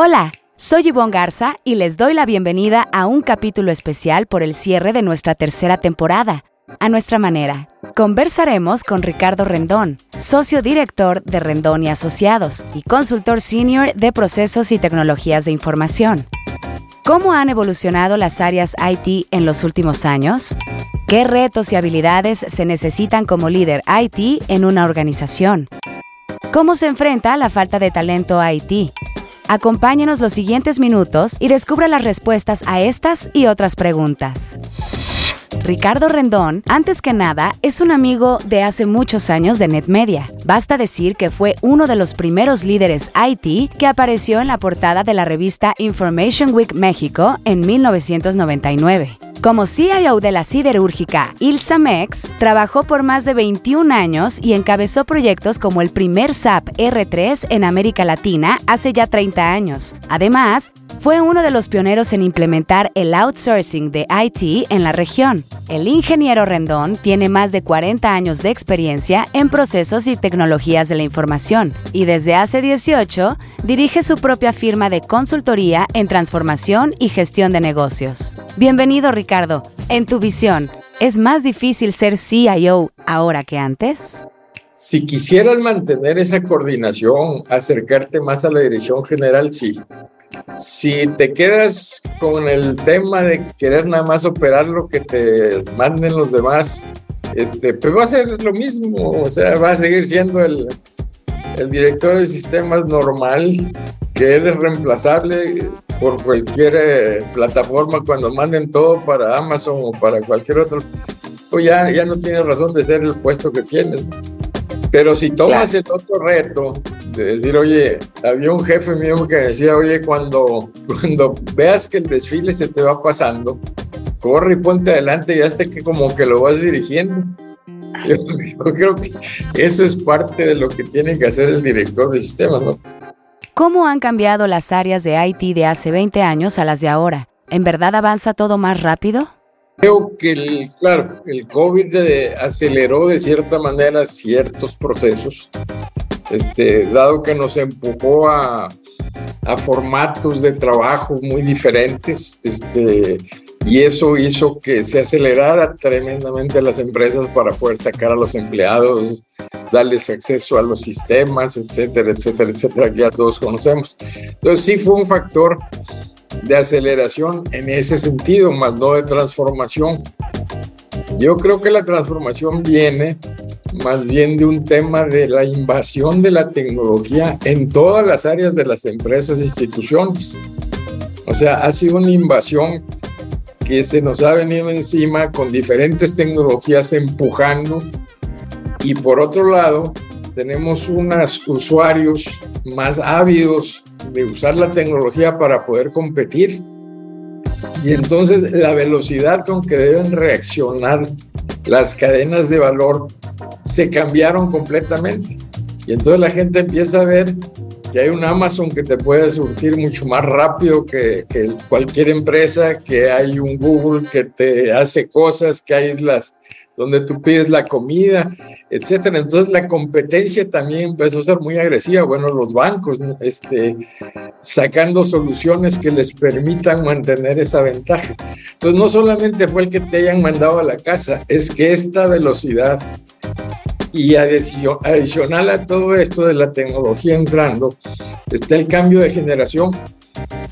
Hola, soy Yvonne Garza y les doy la bienvenida a un capítulo especial por el cierre de nuestra tercera temporada. A nuestra manera, conversaremos con Ricardo Rendón, socio director de Rendón y Asociados y consultor senior de procesos y tecnologías de información. ¿Cómo han evolucionado las áreas IT en los últimos años? ¿Qué retos y habilidades se necesitan como líder IT en una organización? ¿Cómo se enfrenta la falta de talento IT? Acompáñenos los siguientes minutos y descubra las respuestas a estas y otras preguntas. Ricardo Rendón, antes que nada, es un amigo de hace muchos años de NetMedia. Basta decir que fue uno de los primeros líderes IT que apareció en la portada de la revista Information Week México en 1999. Como CIO de la siderúrgica Ilsamex, trabajó por más de 21 años y encabezó proyectos como el primer SAP R3 en América Latina hace ya 30 años. Además, fue uno de los pioneros en implementar el outsourcing de IT en la región. El ingeniero Rendón tiene más de 40 años de experiencia en procesos y tecnologías de la información y desde hace 18 dirige su propia firma de consultoría en transformación y gestión de negocios. Bienvenido Ricardo, en tu visión, ¿es más difícil ser CIO ahora que antes? Si quisieras mantener esa coordinación, acercarte más a la dirección general, sí si te quedas con el tema de querer nada más operar lo que te manden los demás, este, pues va a ser lo mismo, o sea, va a seguir siendo el, el director de sistemas normal, que eres reemplazable por cualquier eh, plataforma cuando manden todo para Amazon o para cualquier otro, pues ya, ya no tienes razón de ser el puesto que tienes. Pero si tomas el otro reto de decir, oye, había un jefe mío que decía, oye, cuando, cuando veas que el desfile se te va pasando, corre y ponte adelante y hasta que como que lo vas dirigiendo. Yo, creo que eso es parte de lo que tiene que hacer el director de sistemas, ¿no? ¿Cómo han cambiado las áreas de IT de hace 20 años a las de ahora? ¿En verdad avanza todo más rápido? Creo que, el, claro, el COVID aceleró de cierta manera ciertos procesos, este, dado que nos empujó a, a formatos de trabajo muy diferentes, este, y eso hizo que se acelerara tremendamente las empresas para poder sacar a los empleados, darles acceso a los sistemas, etcétera, etcétera, etcétera, que ya todos conocemos. Entonces sí fue un factor de aceleración en ese sentido, más no de transformación. Yo creo que la transformación viene más bien de un tema de la invasión de la tecnología en todas las áreas de las empresas e instituciones. O sea, ha sido una invasión que se nos ha venido encima con diferentes tecnologías empujando y por otro lado tenemos unos usuarios más ávidos de usar la tecnología para poder competir. Y entonces la velocidad con que deben reaccionar las cadenas de valor se cambiaron completamente. Y entonces la gente empieza a ver que hay un Amazon que te puede surtir mucho más rápido que, cualquier empresa, que hay un Google que te hace cosas, que hay las donde tú pides la comida, etcétera. Entonces la competencia también empezó a ser muy agresiva. Bueno, los bancos, este, sacando soluciones que les permitan mantener esa ventaja. Entonces no solamente fue el que te hayan mandado a la casa, es que esta velocidad y adicional a todo esto de la tecnología entrando, está el cambio de generación.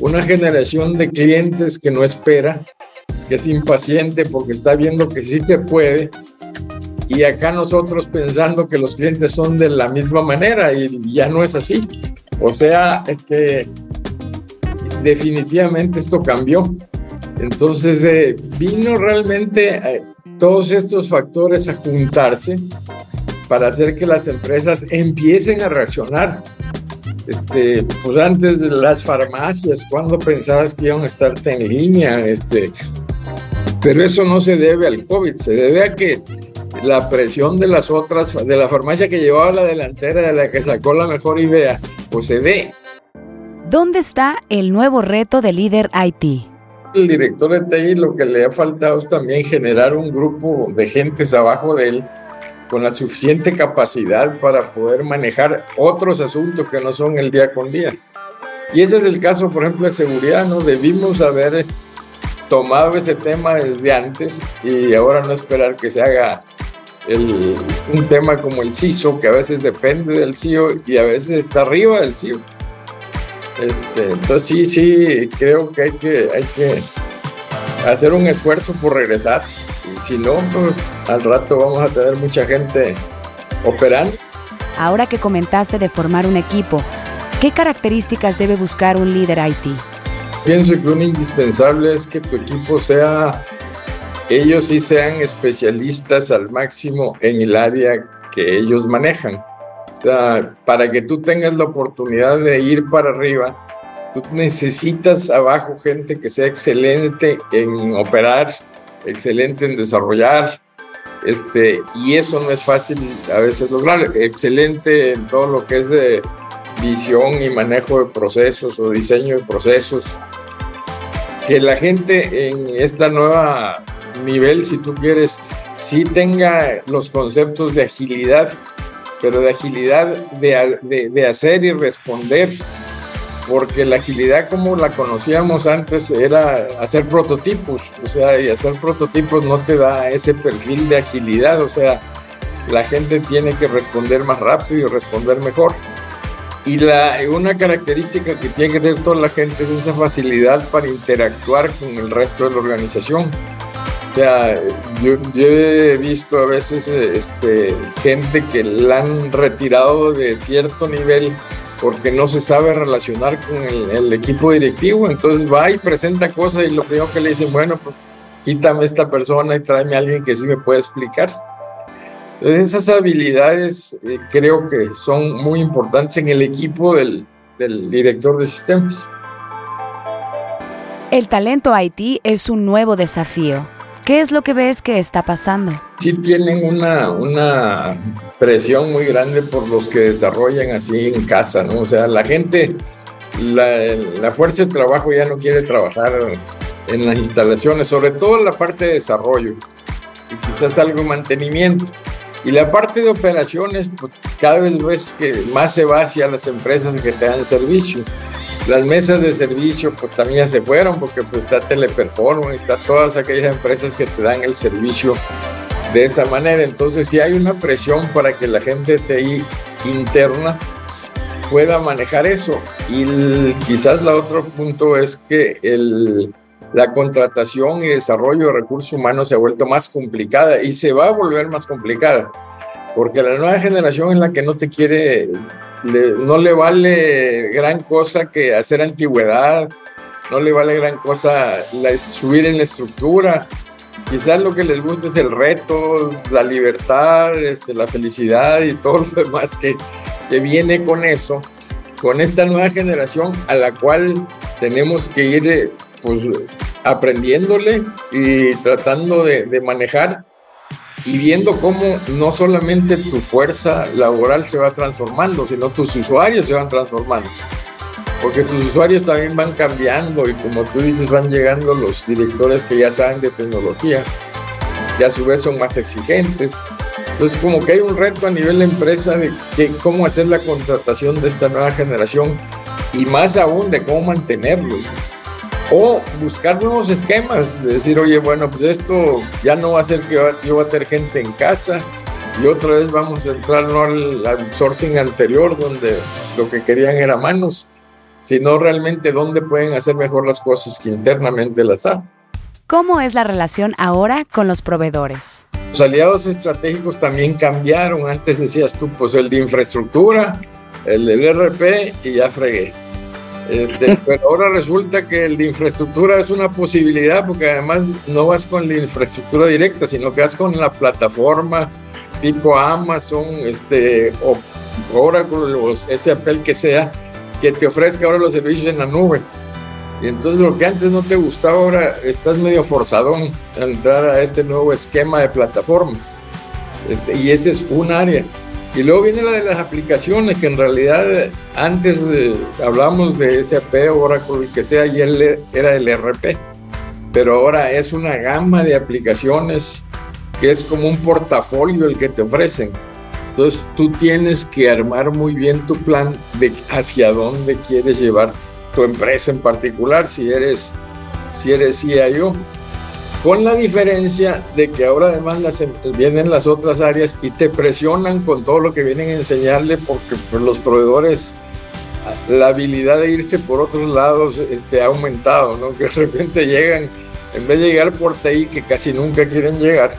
Una generación de clientes que no espera, que es impaciente porque está viendo que sí se puede. Y acá nosotros pensando que los clientes son de la misma manera y ya no es así. O sea, que definitivamente esto cambió. Entonces eh, vino realmente eh, todos estos factores a juntarse para hacer que las empresas empiecen a reaccionar. Este, pues antes de las farmacias, cuando pensabas que iban a estar en línea, este, pero eso no se debe al COVID, se debe a que la presión de las otras, de la farmacia que llevaba la delantera, de la que sacó la mejor idea, pues se ve. ¿Dónde está el nuevo reto de líder IT? El director de TI lo que le ha faltado es también generar un grupo de gentes abajo de él con la suficiente capacidad para poder manejar otros asuntos que no son el día con día. Y ese es el caso, por ejemplo, de seguridad, ¿no? Debimos haber tomado ese tema desde antes y ahora no esperar que se haga el, un tema como el CISO, que a veces depende del CIO y a veces está arriba del CIO. Este, entonces sí, sí, creo que hay que, hay que hacer un esfuerzo por regresar. Y si no, pues al rato vamos a tener mucha gente operando. Ahora que comentaste de formar un equipo, ¿qué características debe buscar un líder IT? Pienso que un indispensable es que tu equipo sea, ellos sí sean especialistas al máximo en el área que ellos manejan. O sea, para que tú tengas la oportunidad de ir para arriba, tú necesitas abajo gente que sea excelente en operar, excelente en desarrollar, este, y eso no es fácil a veces lograr. Excelente en todo lo que es de visión y manejo de procesos o diseño de procesos. Que la gente en esta nueva nivel, si tú quieres, sí tenga los conceptos de agilidad, pero de agilidad de, de, de hacer y responder porque la agilidad como la conocíamos antes era hacer prototipos, o sea, y hacer prototipos no te da ese perfil de agilidad, o sea, la gente tiene que responder más rápido y responder mejor. Y la, una característica que tiene que tener toda la gente es esa facilidad para interactuar con el resto de la organización. O sea, yo, he visto a veces este, gente que la han retirado de cierto nivel porque no se sabe relacionar con el, equipo directivo, entonces va y presenta cosas y lo primero que le dicen, bueno, pues quítame esta persona y tráeme a alguien que sí me pueda explicar. Entonces esas habilidades eh, creo que son muy importantes en el equipo del, del director de sistemas. El talento IT es un nuevo desafío. ¿Qué es lo que ves que está pasando? Sí tienen una, una presión muy grande por los que desarrollan así en casa, ¿no? O sea, la gente, la, la fuerza de trabajo ya no quiere trabajar en las instalaciones, sobre todo en la parte de desarrollo y quizás algo de mantenimiento. Y la parte de operaciones, pues, cada vez ves que más se va hacia las empresas que te dan servicio. Las mesas de servicio pues también ya se fueron porque pues está Teleperformance, está todas aquellas empresas que te dan el servicio de esa manera. Entonces si hay una presión para que la gente TI interna pueda manejar eso. Y quizás el otro punto es que el, la contratación y desarrollo de recursos humanos se ha vuelto más complicada y se va a volver más complicada porque la nueva generación es la que no te quiere, no le vale gran cosa que hacer antigüedad, no le vale gran cosa subir en la estructura. Quizás lo que les gusta es el reto, la libertad, este, la felicidad y todo lo demás que, que viene con eso, con esta nueva generación a la cual tenemos que ir pues, aprendiéndole y tratando de, manejar y viendo cómo no solamente tu fuerza laboral se va transformando, sino tus usuarios se van transformando. Porque tus usuarios también van cambiando y como tú dices, van llegando los directores que ya saben de tecnología, y a su vez son más exigentes. Entonces como que hay un reto a nivel de empresa de, cómo hacer la contratación de esta nueva generación y más aún de cómo mantenerlos o buscar nuevos esquemas, decir, oye, bueno, pues esto ya no va a ser que yo va a tener gente en casa y otra vez vamos a entrar no al outsourcing anterior donde lo que querían era manos, sino realmente dónde pueden hacer mejor las cosas que internamente las hacen. ¿Cómo es la relación ahora con los proveedores? Los aliados estratégicos también cambiaron. Antes decías tú, pues el de infraestructura, el del RP y ya fregué este, pero ahora resulta que el de infraestructura es una posibilidad porque además no vas con la infraestructura directa, sino que vas con la plataforma tipo Amazon, este, o Oracle o SAP, el que sea, que te ofrezca ahora los servicios en la nube. Y entonces lo que antes no te gustaba, ahora estás medio forzadón a entrar a este nuevo esquema de plataformas. Este, y ese es un área. Y luego viene la de las aplicaciones, que en realidad antes eh, hablamos de SAP, Oracle, el que sea, y él era el RP. Pero ahora es una gama de aplicaciones que es como un portafolio el que te ofrecen. Entonces tú tienes que armar muy bien tu plan de hacia dónde quieres llevar tu empresa en particular, si eres, si eres CIO. Con la diferencia de que ahora además las, em, vienen las otras áreas y te presionan con todo lo que vienen a enseñarle porque pues, los proveedores, la habilidad de irse por otros lados este, ha aumentado, ¿no? Que de repente llegan, en vez de llegar por TI, que casi nunca quieren llegar,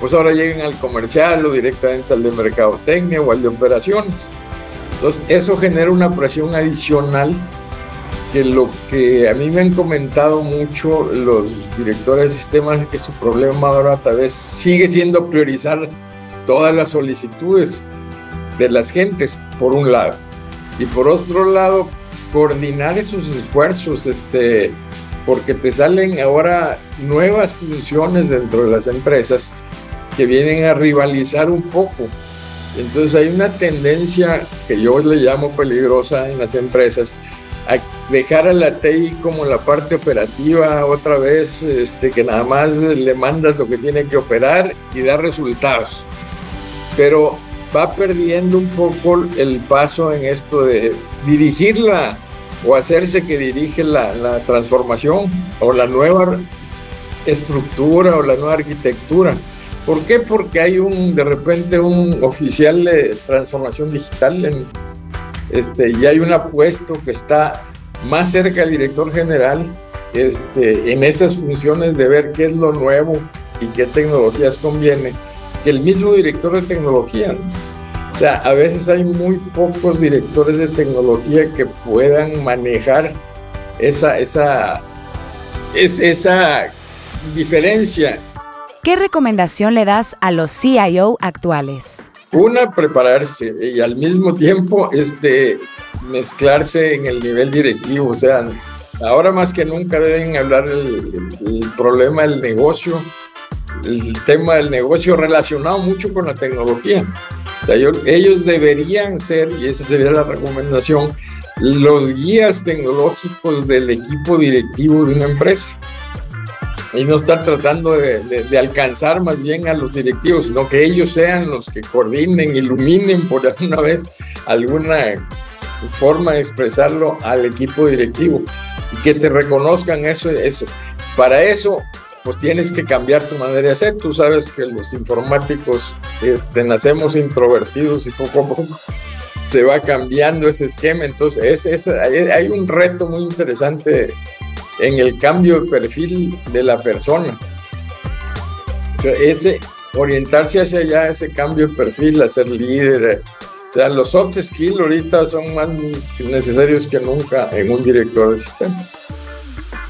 pues ahora llegan al comercial o directamente al de mercadotecnia o al de operaciones. Entonces, eso genera una presión adicional que lo que a mí me han comentado mucho los directores de sistemas es que su problema ahora tal vez sigue siendo priorizar todas las solicitudes de las gentes, por un lado. Y por otro lado, coordinar esos esfuerzos, este, porque te salen ahora nuevas funciones dentro de las empresas que vienen a rivalizar un poco. Entonces hay una tendencia que yo le llamo peligrosa en las empresas, dejar a la TI como la parte operativa otra vez, este, que nada más le mandas lo que tiene que operar y dar resultados. Pero va perdiendo un poco el paso en esto de dirigirla o hacerse que dirige la, la transformación o la nueva estructura o la nueva arquitectura. ¿Por qué? Porque hay un, de repente, un oficial de transformación digital este, y hay un apuesto que está más cerca del director general este, en esas funciones de ver qué es lo nuevo y qué tecnologías conviene, que el mismo director de tecnología. O sea, a veces hay muy pocos directores de tecnología que puedan manejar esa, esa, es, esa diferencia. ¿Qué recomendación le das a los CIO actuales? Una, prepararse y al mismo tiempo este, mezclarse en el nivel directivo. O sea, ahora más que nunca deben hablar el, problema del negocio, el tema del negocio relacionado mucho con la tecnología. O sea, ellos deberían ser, y esa sería la recomendación, los guías tecnológicos del equipo directivo de una empresa y no estar tratando de, alcanzar más bien a los directivos, sino que ellos sean los que coordinen, iluminen por alguna vez alguna forma de expresarlo al equipo directivo y que te reconozcan eso. eso. Para eso, pues tienes que cambiar tu manera de ser. Tú sabes que los informáticos este, nacemos introvertidos y poco a poco se va cambiando ese esquema. Entonces, es, hay un reto muy interesante en el cambio de perfil de la persona. Ese, orientarse hacia allá, ese cambio de perfil, a ser líder. Sea, los soft skills ahorita son más necesarios que nunca en un director de sistemas.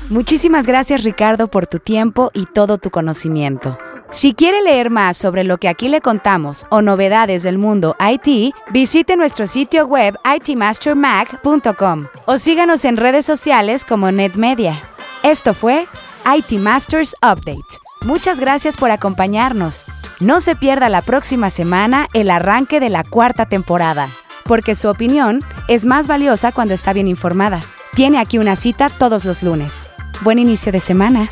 Muchísimas gracias Ricardo por tu tiempo y todo tu conocimiento. Si quiere leer más sobre lo que aquí le contamos o novedades del mundo IT, visite nuestro sitio web itmastermag.com o síganos en redes sociales como NetMedia. Esto fue IT Masters Update. Muchas gracias por acompañarnos. No se pierda la próxima semana el arranque de la cuarta temporada, porque su opinión es más valiosa cuando está bien informada. Tiene aquí una cita todos los lunes. Buen inicio de semana.